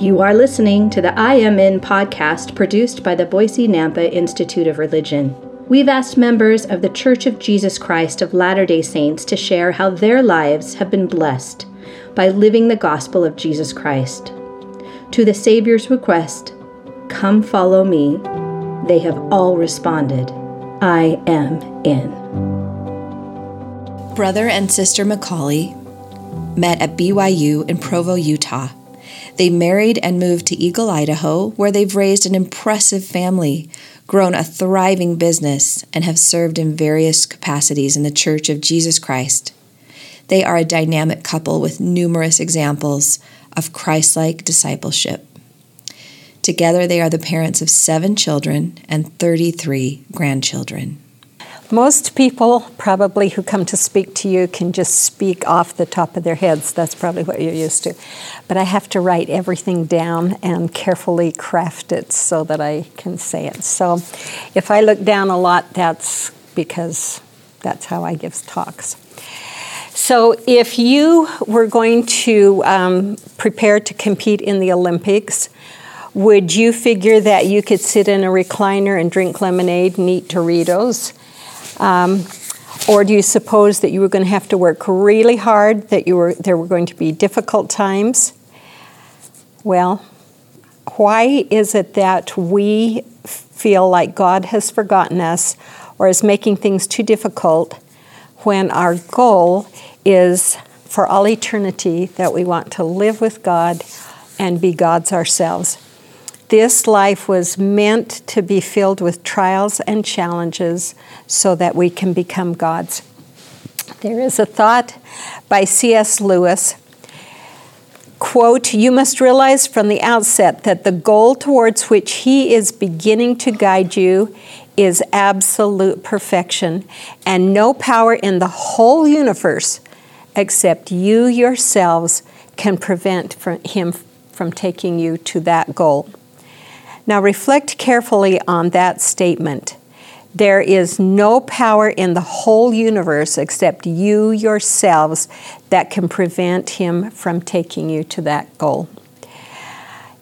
You are listening to the I Am In podcast produced by the Boise Nampa Institute of Religion. We've asked members of the Church of Jesus Christ of Latter day Saints to share how their lives have been blessed by living the gospel of Jesus Christ. To the Savior's request, Come follow me, they have all responded, I am in. Brother and Sister McCauley met at BYU in Provo, Utah. They married and moved to Eagle, Idaho, where they've raised an impressive family, grown a thriving business, and have served in various capacities in the Church of Jesus Christ. They are a dynamic couple with numerous examples of Christ like discipleship. Together, they are the parents of seven children and 33 grandchildren. Most people, probably who come to speak to you, can just speak off the top of their heads. That's probably what you're used to. But I have to write everything down and carefully craft it so that I can say it. So if I look down a lot, that's because that's how I give talks. So, if you were going to um, prepare to compete in the Olympics, would you figure that you could sit in a recliner and drink lemonade and eat Doritos? Um, or do you suppose that you were going to have to work really hard, that you were, there were going to be difficult times? Well, why is it that we feel like God has forgotten us or is making things too difficult when our goal is for all eternity that we want to live with God and be God's ourselves? This life was meant to be filled with trials and challenges so that we can become God's. There is a thought by C.S. Lewis quote you must realize from the outset that the goal towards which he is beginning to guide you is absolute perfection and no power in the whole universe except you yourselves can prevent him from taking you to that goal now, reflect carefully on that statement. There is no power in the whole universe except you yourselves that can prevent him from taking you to that goal.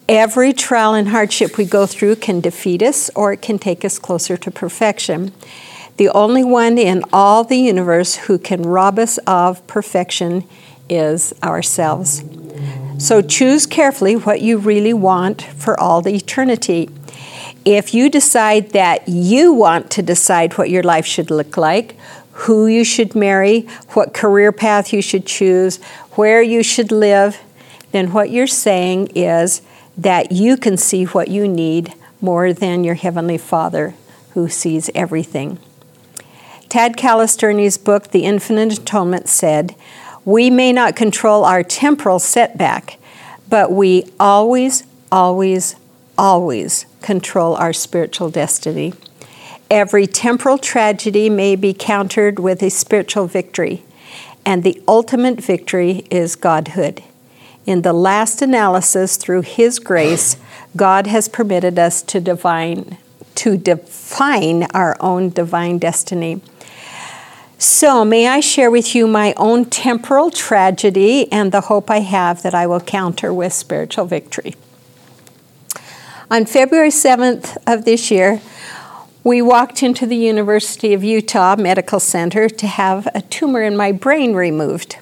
Every trial and hardship we go through can defeat us or it can take us closer to perfection. The only one in all the universe who can rob us of perfection is ourselves. So choose carefully what you really want for all the eternity. If you decide that you want to decide what your life should look like, who you should marry, what career path you should choose, where you should live, then what you're saying is that you can see what you need more than your Heavenly Father who sees everything. Tad Callister's book, The Infinite Atonement, said, we may not control our temporal setback, but we always, always, always control our spiritual destiny. Every temporal tragedy may be countered with a spiritual victory, and the ultimate victory is Godhood. In the last analysis, through His grace, God has permitted us to divine to define our own divine destiny. So, may I share with you my own temporal tragedy and the hope I have that I will counter with spiritual victory. On February 7th of this year, we walked into the University of Utah Medical Center to have a tumor in my brain removed.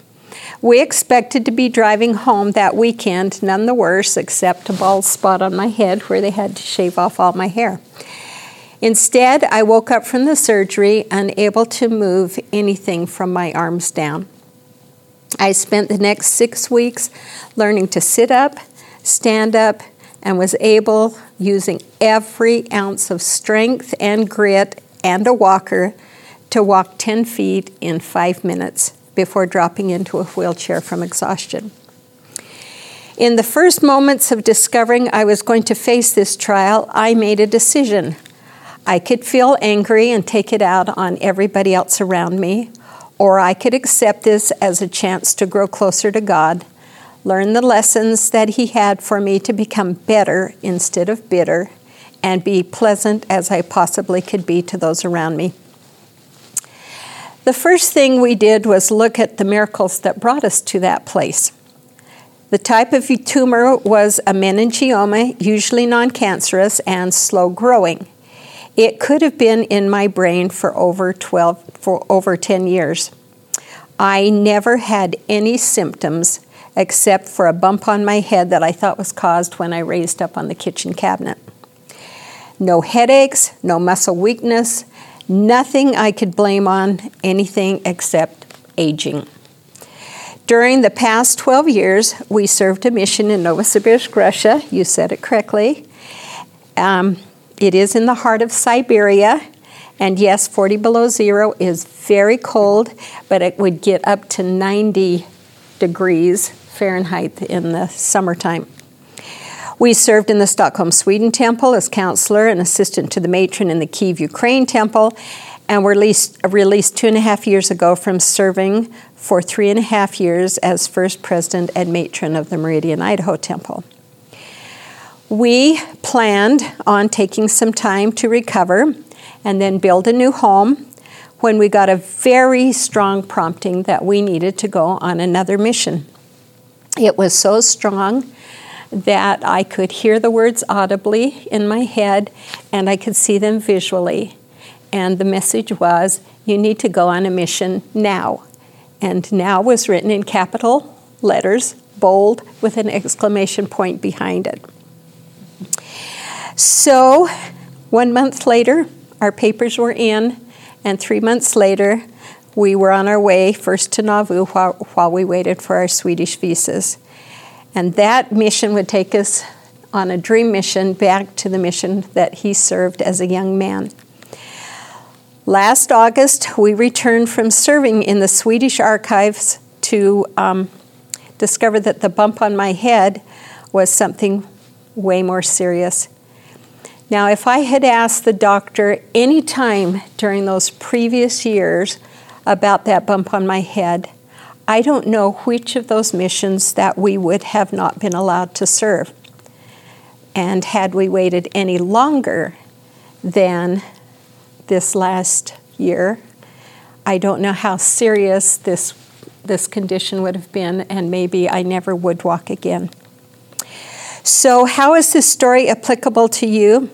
We expected to be driving home that weekend, none the worse, except a bald spot on my head where they had to shave off all my hair. Instead, I woke up from the surgery unable to move anything from my arms down. I spent the next six weeks learning to sit up, stand up, and was able, using every ounce of strength and grit and a walker, to walk 10 feet in five minutes before dropping into a wheelchair from exhaustion. In the first moments of discovering I was going to face this trial, I made a decision. I could feel angry and take it out on everybody else around me, or I could accept this as a chance to grow closer to God, learn the lessons that He had for me to become better instead of bitter, and be pleasant as I possibly could be to those around me. The first thing we did was look at the miracles that brought us to that place. The type of tumor was a meningioma, usually non cancerous and slow growing. It could have been in my brain for over 12 for over 10 years. I never had any symptoms except for a bump on my head that I thought was caused when I raised up on the kitchen cabinet. No headaches, no muscle weakness, nothing I could blame on anything except aging. During the past 12 years, we served a mission in Novosibirsk, Russia. You said it correctly. Um, it is in the heart of Siberia. And yes, 40 below zero is very cold, but it would get up to 90 degrees Fahrenheit in the summertime. We served in the Stockholm, Sweden temple as counselor and assistant to the matron in the Kiev, Ukraine temple, and were released, released two and a half years ago from serving for three and a half years as first president and matron of the Meridian, Idaho temple. We planned on taking some time to recover and then build a new home when we got a very strong prompting that we needed to go on another mission. It was so strong that I could hear the words audibly in my head and I could see them visually. And the message was, you need to go on a mission now. And now was written in capital letters, bold, with an exclamation point behind it. So, one month later, our papers were in, and three months later, we were on our way first to Nauvoo while, while we waited for our Swedish visas. And that mission would take us on a dream mission back to the mission that he served as a young man. Last August, we returned from serving in the Swedish archives to um, discover that the bump on my head was something way more serious. Now, if I had asked the doctor any time during those previous years about that bump on my head, I don't know which of those missions that we would have not been allowed to serve. And had we waited any longer than this last year, I don't know how serious this, this condition would have been, and maybe I never would walk again. So, how is this story applicable to you?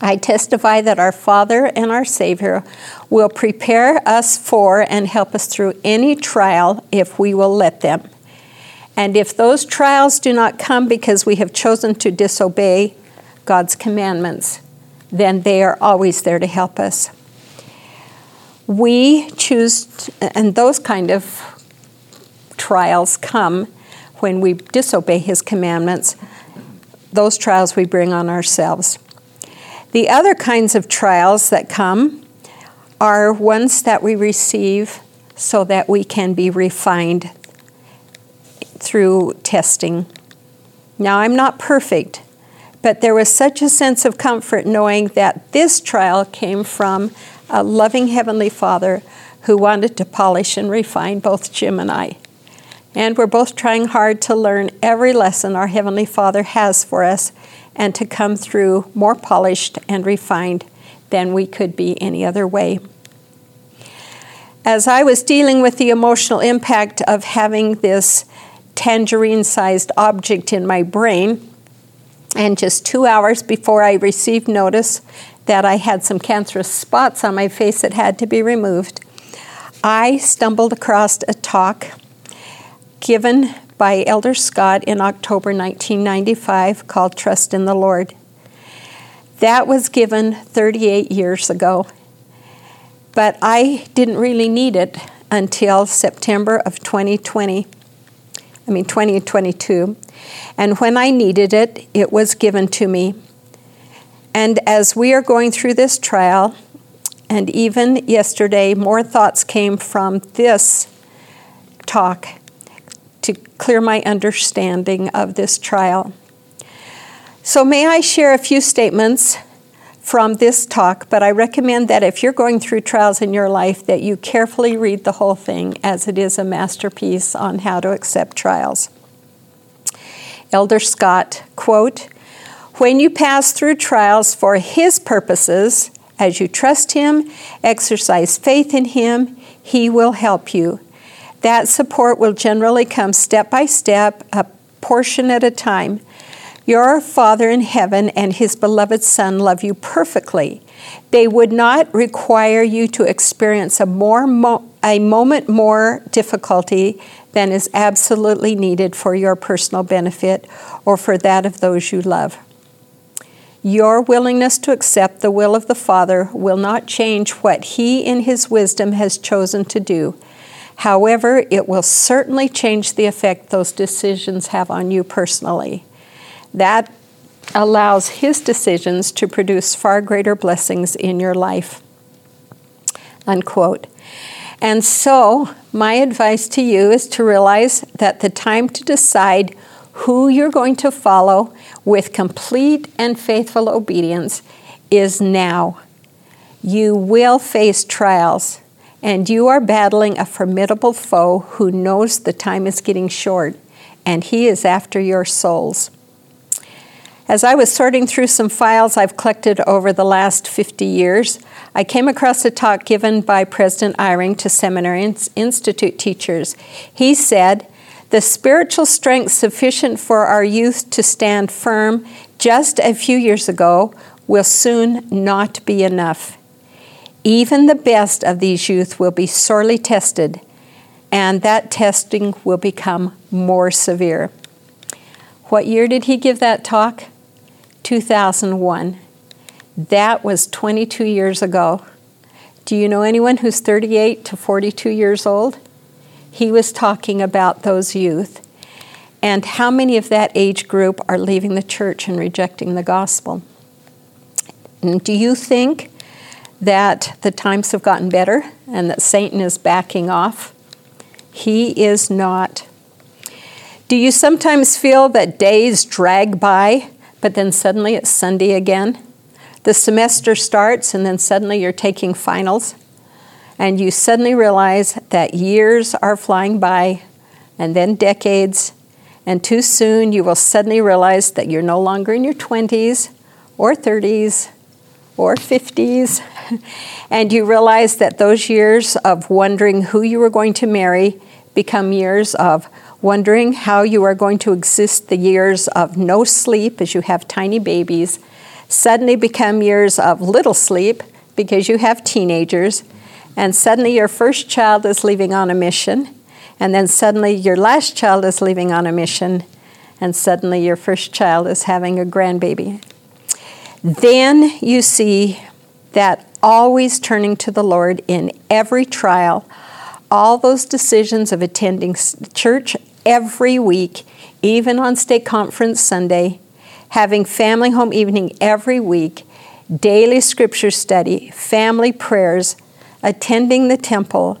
I testify that our Father and our Savior will prepare us for and help us through any trial if we will let them. And if those trials do not come because we have chosen to disobey God's commandments, then they are always there to help us. We choose, and those kind of trials come when we disobey His commandments. Those trials we bring on ourselves. The other kinds of trials that come are ones that we receive so that we can be refined through testing. Now, I'm not perfect, but there was such a sense of comfort knowing that this trial came from a loving Heavenly Father who wanted to polish and refine both Jim and I. And we're both trying hard to learn every lesson our Heavenly Father has for us and to come through more polished and refined than we could be any other way. As I was dealing with the emotional impact of having this tangerine sized object in my brain, and just two hours before I received notice that I had some cancerous spots on my face that had to be removed, I stumbled across a talk given by Elder Scott in October 1995 called Trust in the Lord. That was given 38 years ago, but I didn't really need it until September of 2020. I mean, 2022. And when I needed it, it was given to me. And as we are going through this trial, and even yesterday, more thoughts came from this talk to clear my understanding of this trial. So, may I share a few statements from this talk, but I recommend that if you're going through trials in your life that you carefully read the whole thing as it is a masterpiece on how to accept trials. Elder Scott, quote, when you pass through trials for his purposes, as you trust him, exercise faith in him, he will help you That support will generally come step by step, a portion at a time. Your Father in heaven and His beloved Son love you perfectly. They would not require you to experience a, more mo- a moment more difficulty than is absolutely needed for your personal benefit or for that of those you love. Your willingness to accept the will of the Father will not change what He, in His wisdom, has chosen to do. However, it will certainly change the effect those decisions have on you personally. That allows His decisions to produce far greater blessings in your life. Unquote. And so, my advice to you is to realize that the time to decide who you're going to follow with complete and faithful obedience is now. You will face trials, and you are battling a formidable foe who knows the time is getting short, and he is after your souls. As I was sorting through some files I've collected over the last 50 years, I came across a talk given by President Eyring to Seminary Institute teachers. He said, The spiritual strength sufficient for our youth to stand firm just a few years ago will soon not be enough. Even the best of these youth will be sorely tested, and that testing will become more severe. What year did he give that talk? 2001. That was 22 years ago. Do you know anyone who's 38 to 42 years old? He was talking about those youth and how many of that age group are leaving the church and rejecting the gospel. And do you think that the times have gotten better and that Satan is backing off? He is not. Do you sometimes feel that days drag by but then suddenly it's Sunday again. The semester starts, and then suddenly you're taking finals, and you suddenly realize that years are flying by, and then decades, and too soon you will suddenly realize that you're no longer in your 20s or 30s or 50s, and you realize that those years of wondering who you were going to marry become years of wondering how you are going to exist the years of no sleep as you have tiny babies, suddenly become years of little sleep because you have teenagers, and suddenly your first child is leaving on a mission, and then suddenly your last child is leaving on a mission, and suddenly your first child is having a grandbaby. Then you see that always turning to the Lord in every trial all those decisions of attending church every week, even on state conference Sunday, having family home evening every week, daily scripture study, family prayers, attending the temple,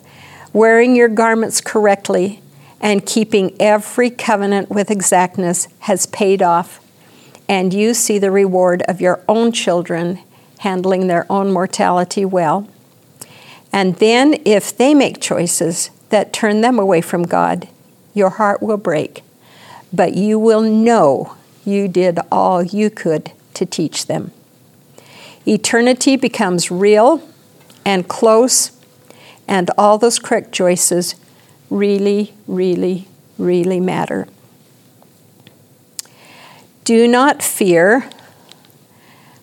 wearing your garments correctly, and keeping every covenant with exactness has paid off, and you see the reward of your own children handling their own mortality well. And then, if they make choices that turn them away from God, your heart will break. But you will know you did all you could to teach them. Eternity becomes real and close, and all those correct choices really, really, really matter. Do not fear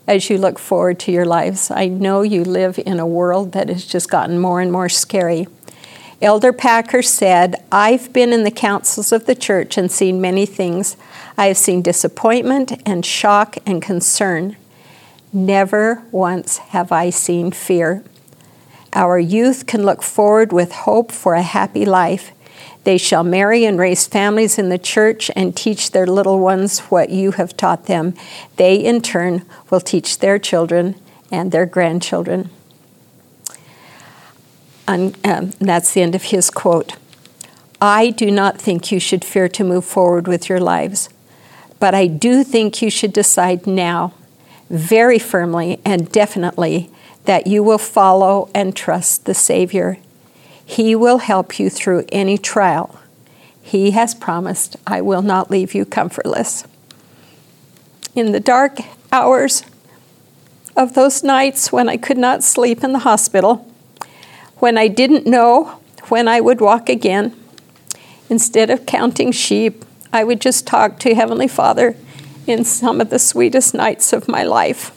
as you look forward to your lives. I know you live in a world that has just gotten more and more scary. Elder Packer said, I've been in the councils of the church and seen many things. I have seen disappointment and shock and concern. Never once have I seen fear. Our youth can look forward with hope for a happy life. They shall marry and raise families in the church and teach their little ones what you have taught them. They, in turn, will teach their children and their grandchildren. And um, that's the end of his quote. I do not think you should fear to move forward with your lives, but I do think you should decide now, very firmly and definitely, that you will follow and trust the Savior he will help you through any trial. He has promised, I will not leave you comfortless. In the dark hours of those nights when I could not sleep in the hospital, when I didn't know when I would walk again, Instead of counting sheep, I would just talk to Heavenly Father in some of the sweetest nights of my life.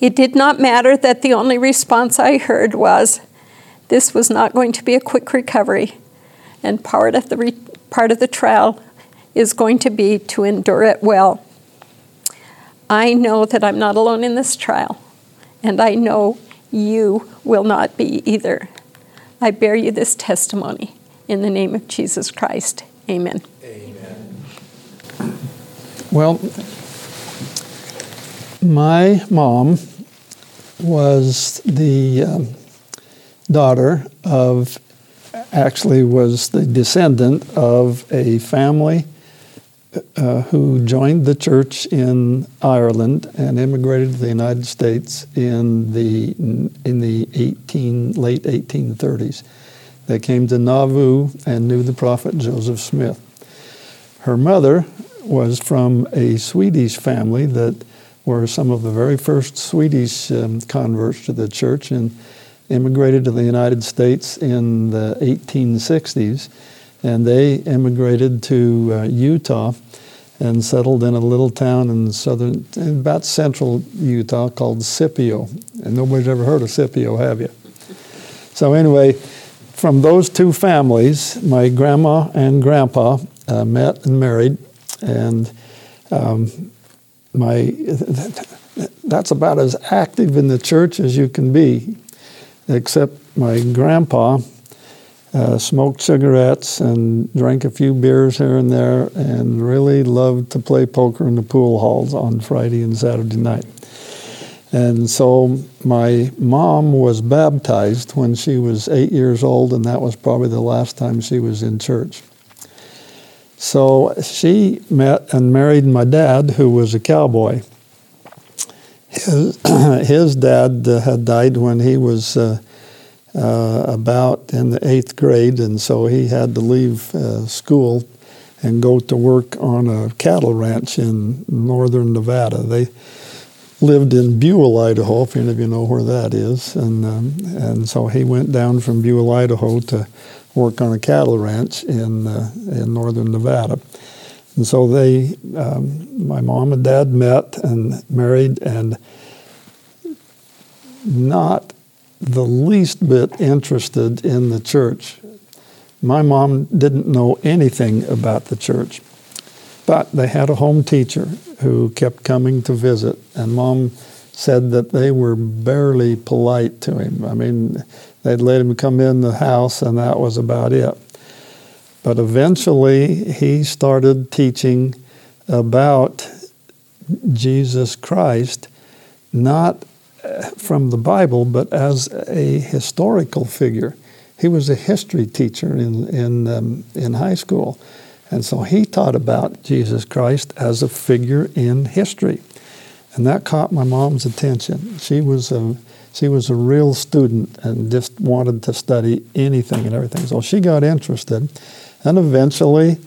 It did not matter that the only response I heard was, This was not going to be a quick recovery, and part of the, re- part of the trial is going to be to endure it well. I know that I'm not alone in this trial, and I know you will not be either. I bear you this testimony in the name of Jesus Christ. Amen. Amen. Well, my mom was the um, daughter of, actually, was the descendant of a family uh, who joined the church in Ireland and immigrated to the United States in the in the 18 late 1830s. They came to Nauvoo and knew the prophet Joseph Smith. Her mother was from a Swedish family that were some of the very first Swedish um, converts to the church and immigrated to the United States in the 1860s. And they immigrated to uh, Utah and settled in a little town in southern, about central Utah called Scipio. And nobody's ever heard of Scipio, have you? So, anyway, from those two families, my grandma and grandpa uh, met and married. And um, my that's about as active in the church as you can be, except my grandpa uh, smoked cigarettes and drank a few beers here and there, and really loved to play poker in the pool halls on Friday and Saturday night. And so my mom was baptized when she was eight years old, and that was probably the last time she was in church. So she met and married my dad, who was a cowboy. His, his dad uh, had died when he was uh, uh, about in the eighth grade, and so he had to leave school and go to work on a cattle ranch in northern Nevada. They lived in Buhl, Idaho, if any of you know where that is, and um, and so he went down from Buhl, Idaho, to work on a cattle ranch in uh, in northern Nevada. And so they, um, my mom and dad met and married, and not the least bit interested in the church. My mom didn't know anything about the church, but they had a home teacher who kept coming to visit, and mom said that they were barely polite to him. I mean, they'd let him come in the house, and that was about it. But eventually, he started teaching about Jesus Christ, not from the Bible, but as a historical figure. He was a history teacher in, in, um, in high school. And so he taught about Jesus Christ as a figure in history. And that caught my mom's attention. She was a, she was a real student and just wanted to study anything and everything. So she got interested and eventually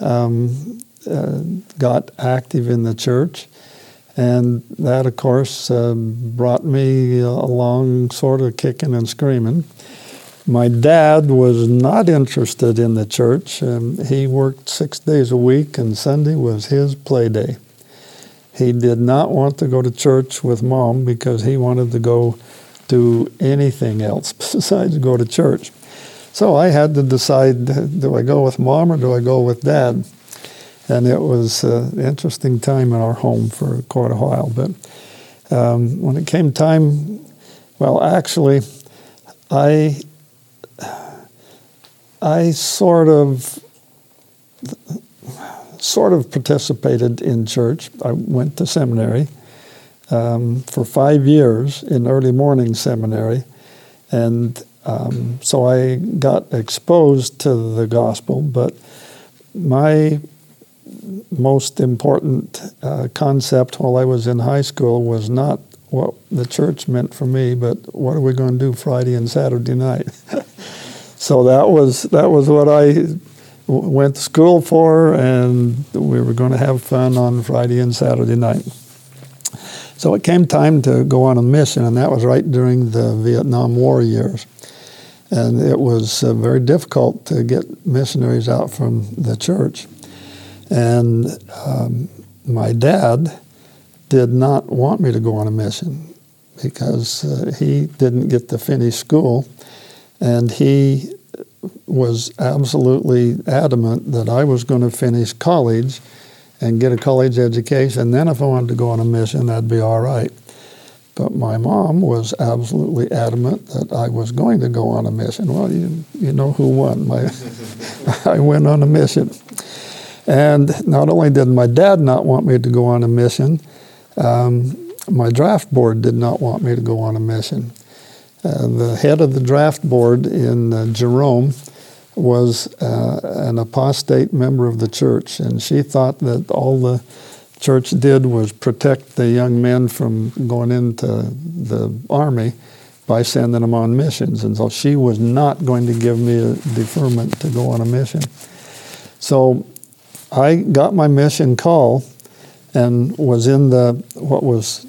um, uh, got active in the church and that, of course, uh, brought me along sort of kicking and screaming. My dad was not interested in the church. Um, he worked six days a week, and Sunday was his play day. He did not want to go to church with mom because he wanted to go do anything else besides go to church. So I had to decide do I go with mom or do I go with dad? and it was an interesting time in our home for quite a while. But um, when it came time, well, actually, I I sort of sort of participated in church. I went to seminary um, for five years in early morning seminary, and um, so I got exposed to the gospel. But my most important uh, concept while I was in high school was not what the church meant for me, but what are we going to do Friday and Saturday night? so that was that was what I went to school for, and we were going to have fun on Friday and Saturday night. So it came time to go on a mission, and that was right during the Vietnam War years. And it was uh, very difficult to get missionaries out from the church. And um, my dad did not want me to go on a mission because uh, he didn't get to finish school, and he was absolutely adamant that I was going to finish college and get a college education. Then, if I wanted to go on a mission, that'd be all right. But my mom was absolutely adamant that I was going to go on a mission. Well, you, you know who won. My, I went on a mission. And not only did my dad not want me to go on a mission, um, my draft board did not want me to go on a mission. Uh, the head of the draft board in uh, Jerome was uh, an apostate member of the church, and she thought that all the church did was protect the young men from going into the army by sending them on missions. And so she was not going to give me a deferment to go on a mission. So I got my mission call and was in the what was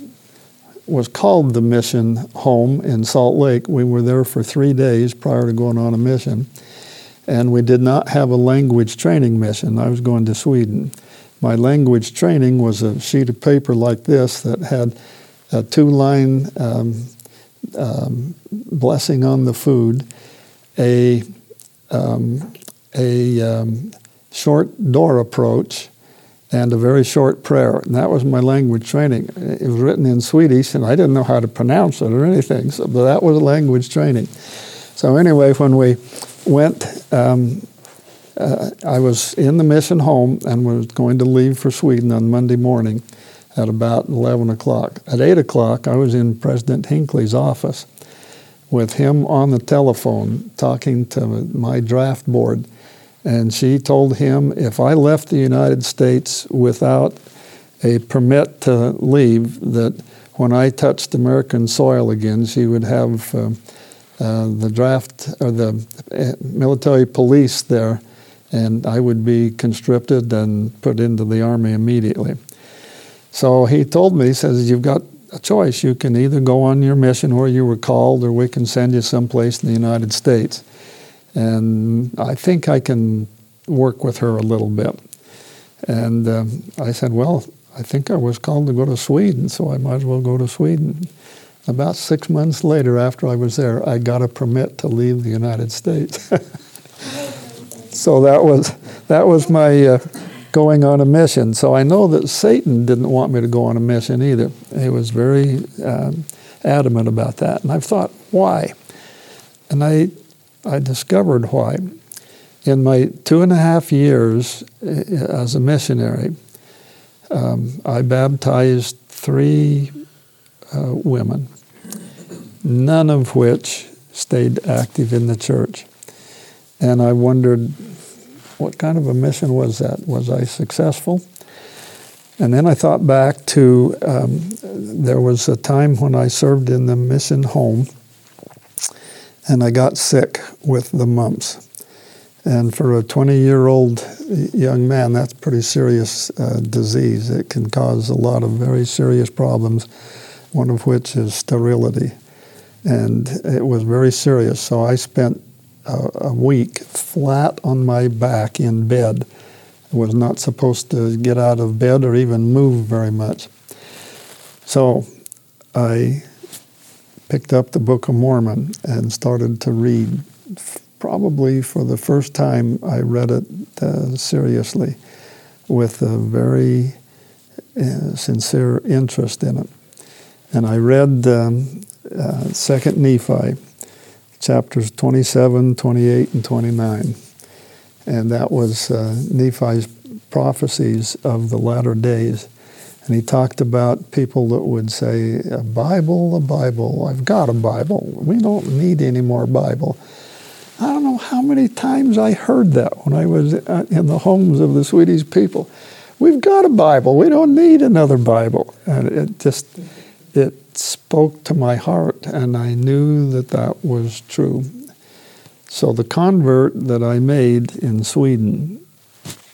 was called the mission home in Salt Lake. We were there for three days prior to going on a mission. And we did not have a language training mission. I was going to Sweden my language training was a sheet of paper like this that had a two line um, um, blessing on the food, a, um, a um, short door approach, and a very short prayer. And that was my language training. It was written in Swedish, and I didn't know how to pronounce it or anything, so, but that was language training. So, anyway, when we went um, uh, I was in the mission home and was going to leave for Sweden on Monday morning at about 11 o'clock. At 8 o'clock, I was in President Hinckley's office with him on the telephone talking to my draft board. And she told him if I left the United States without a permit to leave, that when I touched American soil again, she would have uh, uh, the draft or the uh, military police there and I would be conscripted and put into the army immediately. So he told me, he says, You've got a choice. You can either go on your mission where you were called, or we can send you someplace in the United States. And I think I can work with her a little bit. And um, I said, Well, I think I was called to go to Sweden, so I might as well go to Sweden. About six months later, after I was there, I got a permit to leave the United States. so that was that was my uh, going on a mission. So I know that Satan didn't want me to go on a mission either. He was very um, adamant about that, and I've thought why, and I I discovered why. In my two and a half years uh, as a missionary, um, I baptized three uh, women, none of which stayed active in the church. And I wondered, what kind of a mission was that? Was I successful? And then I thought back to um, there was a time when I served in the mission home and I got sick with the mumps. And for a 20 year old young man, that's pretty serious uh, disease. It can cause a lot of very serious problems, one of which is sterility. And it was very serious. So I spent a, a week flat on my back in bed. I was not supposed to get out of bed or even move very much. So I picked up the Book of Mormon and started to read. Probably for the first time, I read it uh, seriously with a very uh, sincere interest in it. And I read um, uh, Second Nephi, chapters 27, 28, and 29. And that was uh, Nephi's prophecies of the latter days. And he talked about people that would say, A Bible, a Bible, I've got a Bible. We don't need any more Bible. I don't know how many times I heard that when I was uh, in the homes of the Swedish people. We've got a Bible. We don't need another Bible. And it just, it spoke to my heart, and I knew that that was true. So the convert that I made in Sweden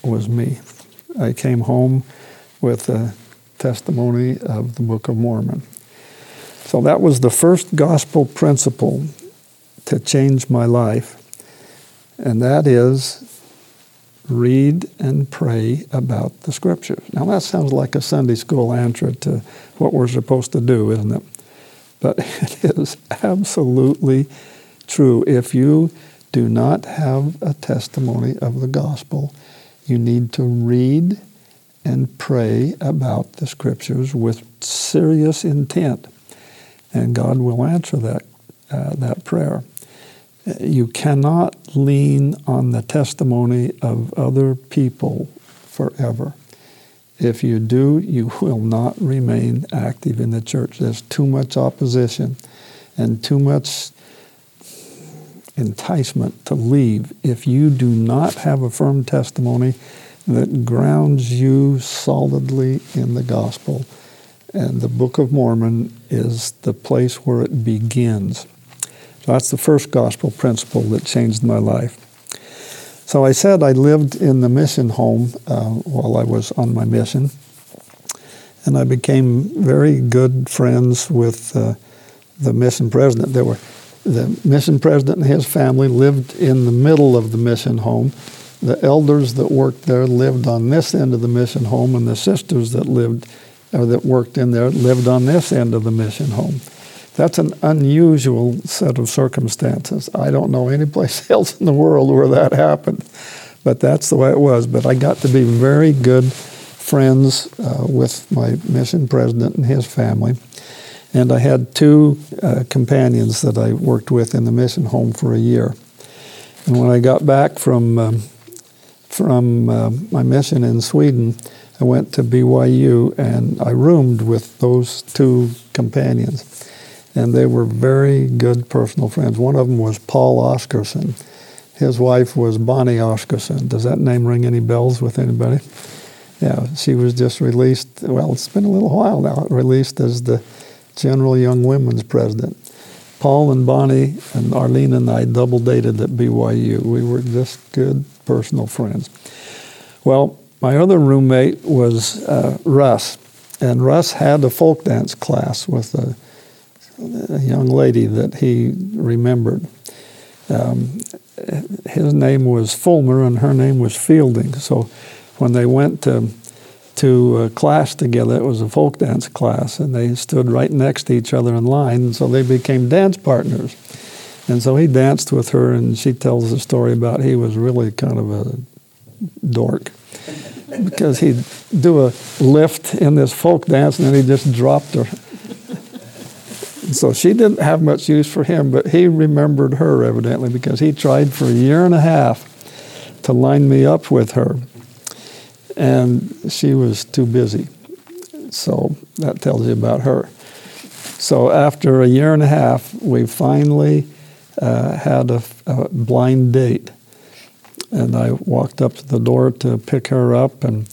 was me. I came home with a testimony of the Book of Mormon. So that was the first gospel principle to change my life, and that is read and pray about the scriptures. Now, that sounds like a Sunday school answer to what we're supposed to do, isn't it? But it is absolutely true. If you do not have a testimony of the gospel, you need to read and pray about the scriptures with serious intent, and God will answer that, uh, that prayer. You cannot lean on the testimony of other people forever. If you do, you will not remain active in the church. There's too much opposition and too much enticement to leave if you do not have a firm testimony that grounds you solidly in the gospel. And the Book of Mormon is the place where it begins. So that's the first gospel principle that changed my life. So I said I lived in the mission home uh, while I was on my mission, and I became very good friends with uh, the mission president. There were the mission president and his family lived in the middle of the mission home. The elders that worked there lived on this end of the mission home, and the sisters that lived or that worked in there lived on this end of the mission home. That's an unusual set of circumstances. I don't know any place else in the world where that happened, but that's the way it was. But I got to be very good friends uh, with my mission president and his family. And I had two uh, companions that I worked with in the mission home for a year. And when I got back from, um, from uh, my mission in Sweden, I went to BYU and I roomed with those two companions and they were very good personal friends. One of them was Paul Oscarson. His wife was Bonnie Oscarson. Does that name ring any bells with anybody? Yeah, she was just released. Well, it's been a little while now. Released as the General Young Women's President. Paul and Bonnie and Arlene and I double dated at BYU. We were just good personal friends. Well, my other roommate was uh, Russ, and Russ had a folk dance class with a a young lady that he remembered. Um, his name was Fulmer and her name was Fielding. So when they went to to class together, it was a folk dance class, and they stood right next to each other in line, and so they became dance partners. And so he danced with her, and she tells the story about he was really kind of a dork because he'd do a lift in this folk dance, and then he just dropped her so she didn't have much use for him, but he remembered her evidently because he tried for a year and a half to line me up with her. And she was too busy. So that tells you about her. So after a year and a half, we finally uh, had a, a blind date. And I walked up to the door to pick her up, and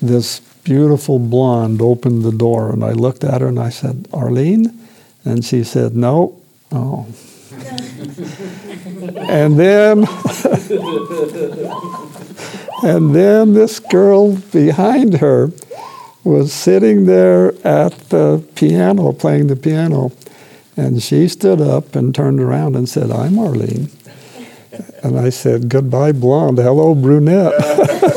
this beautiful blonde opened the door. And I looked at her and I said, Arlene? And she said, No. Oh. and then and then this girl behind her was sitting there at the piano playing the piano and she stood up and turned around and said i'm arlene and i said goodbye blonde hello brunette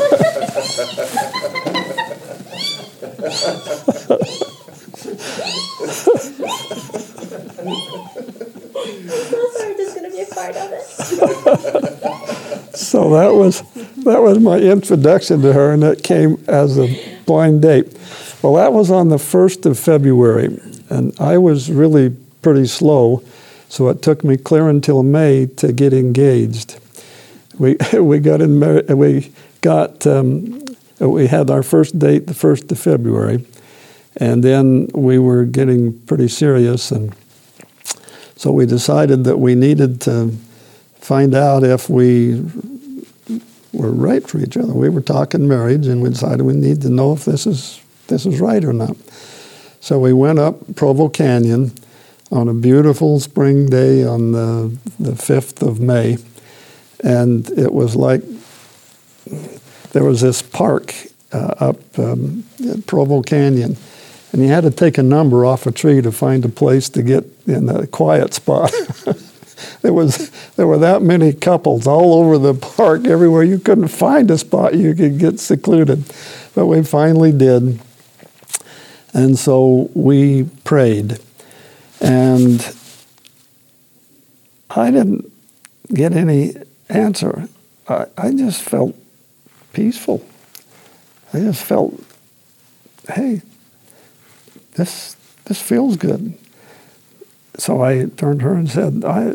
so that was that was my introduction to her, and it came as a blind date. Well, that was on the first of February, and I was really pretty slow, so it took me clear until May to get engaged. We we got in we got um, we had our first date the first of February, and then we were getting pretty serious and so we decided that we needed to find out if we were right for each other. We were talking marriage, and we decided we need to know if this is this is right or not. So we went up Provo Canyon on a beautiful spring day on the the fifth of May, and it was like there was this park uh, up um, Provo Canyon and you had to take a number off a tree to find a place to get in a quiet spot. there was there were that many couples all over the park, everywhere. You couldn't find a spot you could get secluded, but we finally did. And so we prayed, and I didn't get any answer. I, I just felt peaceful. I just felt, hey, this this feels good. So I turned to her and said, I,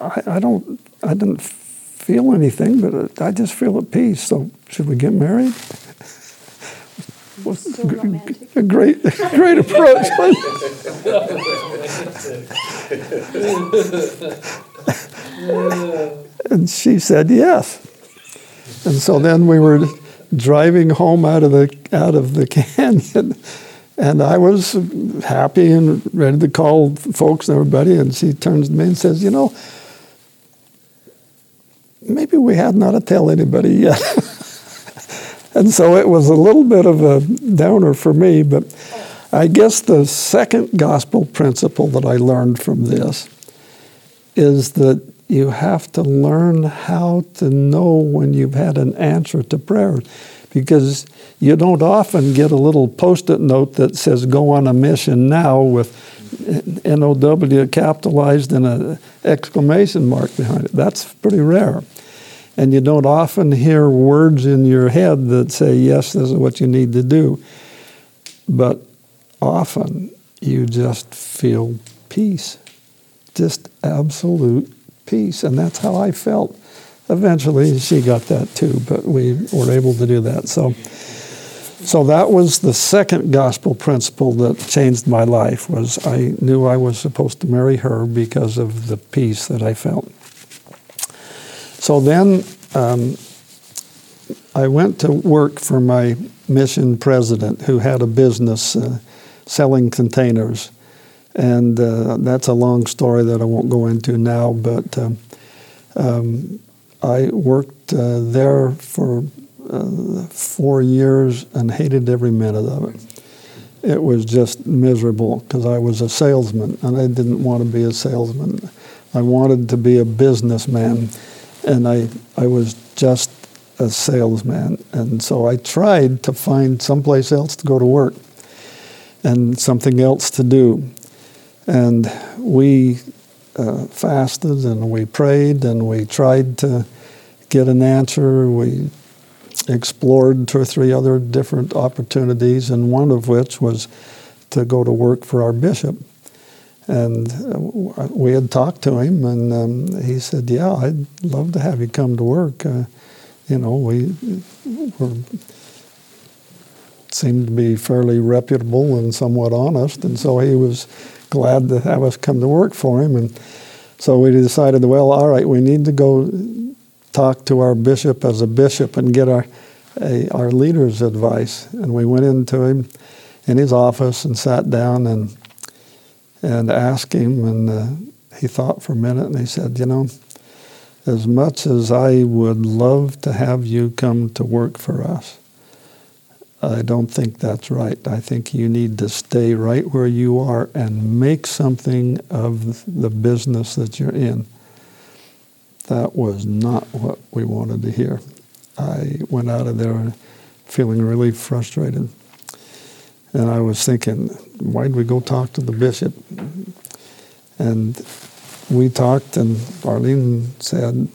I, I don't, I didn't feel anything, but I just feel at peace. So should we get married? was so a great, great approach. and she said yes. And so then we were driving home out of the out of the canyon, and I was happy and ready to call folks and everybody. And she turns to me and says, "You know, maybe we had not to tell anybody yet." and so it was a little bit of a downer for me, but I guess the second gospel principle that I learned from this is that you have to learn how to know when you've had an answer to prayer because you don't often get a little post it note that says go on a mission now with NOW capitalized and an exclamation mark behind it. That's pretty rare. And you don't often hear words in your head that say, yes, this is what you need to do. But often you just feel peace, just absolute peace. And that's how I felt. Eventually, she got that too, but we were able to do that. So, so that was the second gospel principle that changed my life. Was I knew I was supposed to marry her because of the peace that I felt. So then um, I went to work for my mission president, who had a business uh, selling containers. And uh, that's a long story that I won't go into now, but um, um, I worked uh, there for uh, four years and hated every minute of it. It was just miserable because I was a salesman and I didn't want to be a salesman. I wanted to be a businessman and I, I was just a salesman. And so I tried to find someplace else to go to work and something else to do. And we uh, fasted and we prayed and we tried to get an answer. We explored two or three other different opportunities, and one of which was to go to work for our bishop. And uh, we had talked to him, and um, he said, "Yeah, I'd love to have you come to work." Uh, you know, we were seemed to be fairly reputable and somewhat honest, and so he was glad to have us come to work for him. And so we decided, well, all right, we need to go talk to our bishop as a bishop and get our a, our leader's advice. And we went into him in his office and sat down and and asked him. And uh, he thought for a minute, and he said, you know. As much as I would love to have you come to work for us, I don't think that's right. I think you need to stay right where you are and make something of the business that you're in. That was not what we wanted to hear. I went out of there feeling really frustrated. And I was thinking, why'd we go talk to the bishop? And we talked, and Arlene said,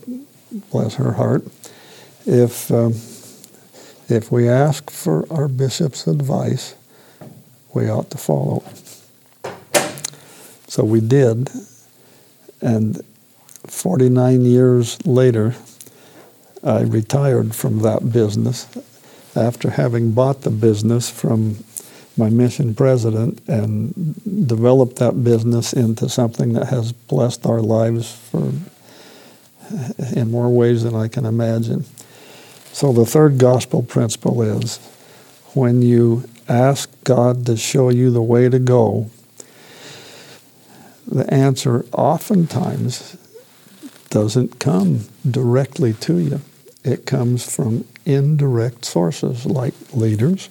bless her heart, if. Um, if we ask for our bishop's advice, we ought to follow. So we did, and 49 years later, I retired from that business after having bought the business from my mission president and developed that business into something that has blessed our lives for in more ways than I can imagine. So the third gospel principle is when you ask God to show you the way to go, the answer oftentimes doesn't come directly to you. It comes from indirect sources like leaders,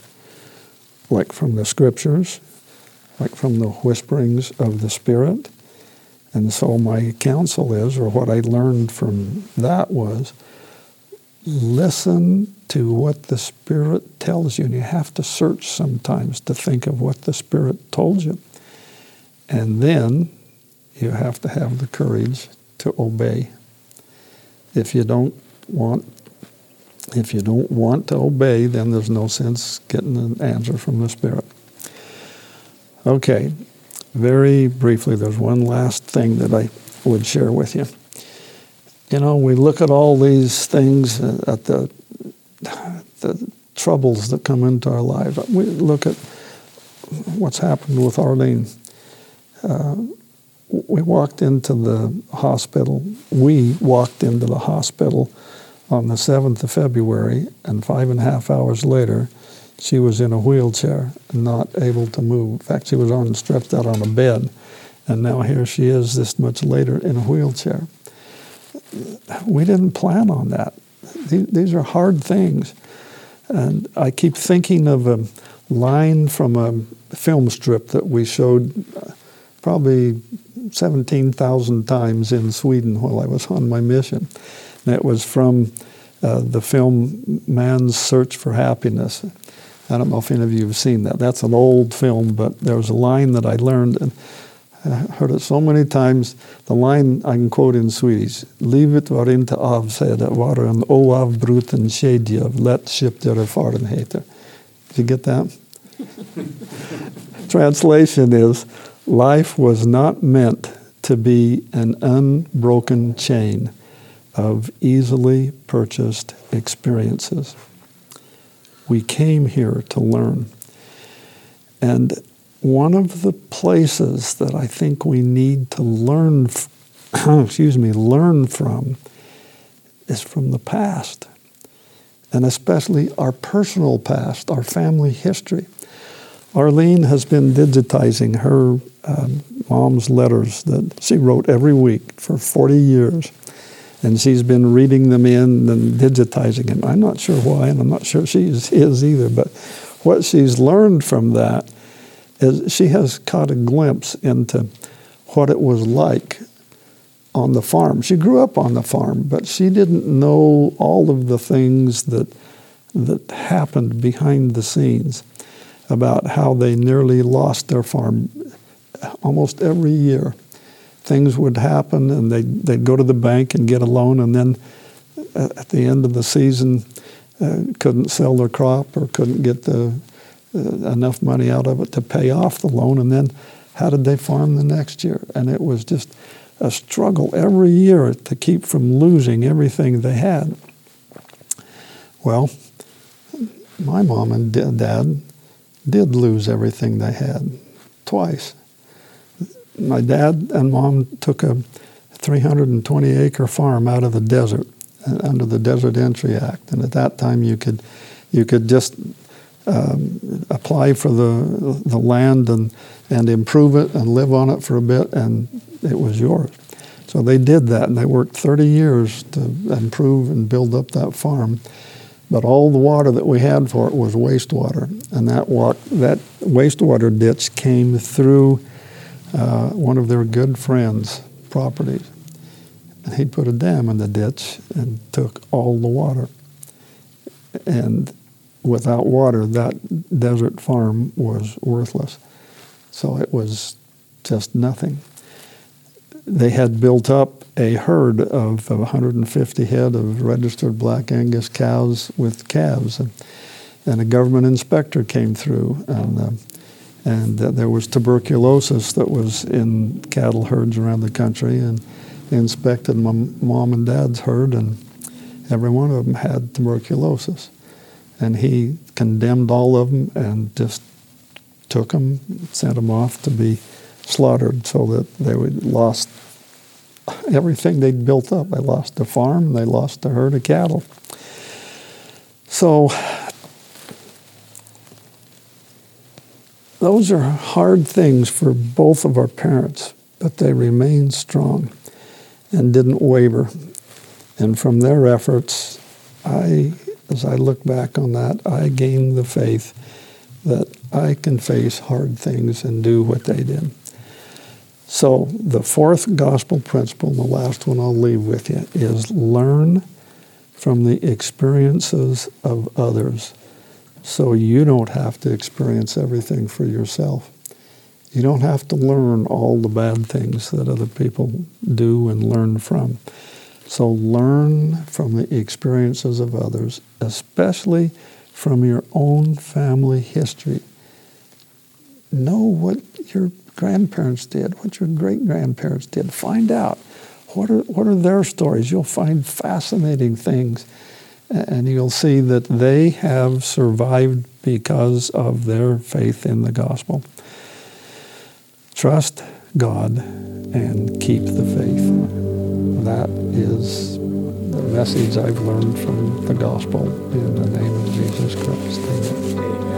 like from the scriptures, like from the whisperings of the Spirit. And so my counsel is, or what I learned from that was, listen to what the Spirit tells you. And you have to search sometimes to think of what the Spirit told you. And then you have to have the courage to obey. If you don't want if you don't want to obey, then there's no sense getting an answer from the Spirit. Okay, very briefly, there's one last thing that I would share with you. You know, we look at all these things, uh, at the, the troubles that come into our lives. We look at what's happened with Arlene. Uh, we walked into the hospital. We walked into the hospital on the 7th of February, and five and a half hours later, she was in a wheelchair, not able to move. In fact, she was on stretched out on a bed, and now here she is this much later in a wheelchair. We didn't plan on that. These are hard things. And I keep thinking of a line from a film strip that we showed uh, probably 17,000 times in Sweden while I was on my mission. And it was from uh, the film Man's Search for Happiness. I don't know if any of you have seen that. That's an old film, but there was a line that I learned and I heard it so many times. The line I can quote in Swedish Livet var inte avsedd att vara en oavbruten kedja av lättköpta erfarenheter. Did you get that? Translation is Life was not meant to be an unbroken chain of easily purchased experiences. We came here to learn. And one of the places that I think we need to learn, excuse me, learn from is from the past, and especially our personal past, our family history. Arlene has been digitizing her um, mom's letters that she wrote every week for 40 years and she's been reading them in and digitizing them. I'm not sure why, and I'm not sure she is, is either, but what she's learned from that is she has caught a glimpse into what it was like on the farm. She grew up on the farm, but she didn't know all of the things that that happened behind the scenes about how they nearly lost their farm almost every year things would happen and they'd, they'd go to the bank and get a loan and then uh, at the end of the season uh, couldn't sell their crop or couldn't get the, enough money out of it to pay off the loan and then how did they farm the next year? And it was just a struggle every year to keep from losing everything they had. Well my mom and dad did lose everything they had twice. My dad and mom took a 320 acre farm out of the desert uh, under the Desert Entry Act, and at that time you could you could just um, apply for the the land and and improve it and live on it for a bit, and it was yours. So they did that, and they worked 30 years to improve and build up that farm. But all the water that we had for it was wastewater, and that walk, that wastewater ditch came through uh, one of their good friends' properties. And he put a dam in the ditch and took all the water. And without water, that desert farm was worthless. So it was just nothing. They had built up a herd of 150 head of registered black Angus cows with calves. And, and a government inspector came through and uh, and uh, there was tuberculosis that was in cattle herds around the country, and inspected my mom and dad's herd, and every one of them had tuberculosis. And he condemned all of them and just took them, sent them off to be slaughtered so that they would lost everything they'd built up. They lost the farm, they lost the herd of cattle. So Those are hard things for both of our parents, but they remained strong and didn't waver. And from their efforts, I, as I look back on that, I gained the faith that I can face hard things and do what they did. So, the fourth gospel principle, the last one I'll leave with you, is learn from the experiences of others so you don't have to experience everything for yourself. You don't have to learn all the bad things that other people do and learn from. So learn from the experiences of others, especially from your own family history. Know what your grandparents did, what your great grandparents did. Find out what are, what are their stories. You'll find fascinating things, and you'll see that they have survived because of their faith in the gospel. Trust God and keep the faith. That is the message I've learned from the gospel in the name of Jesus Christ. Amen.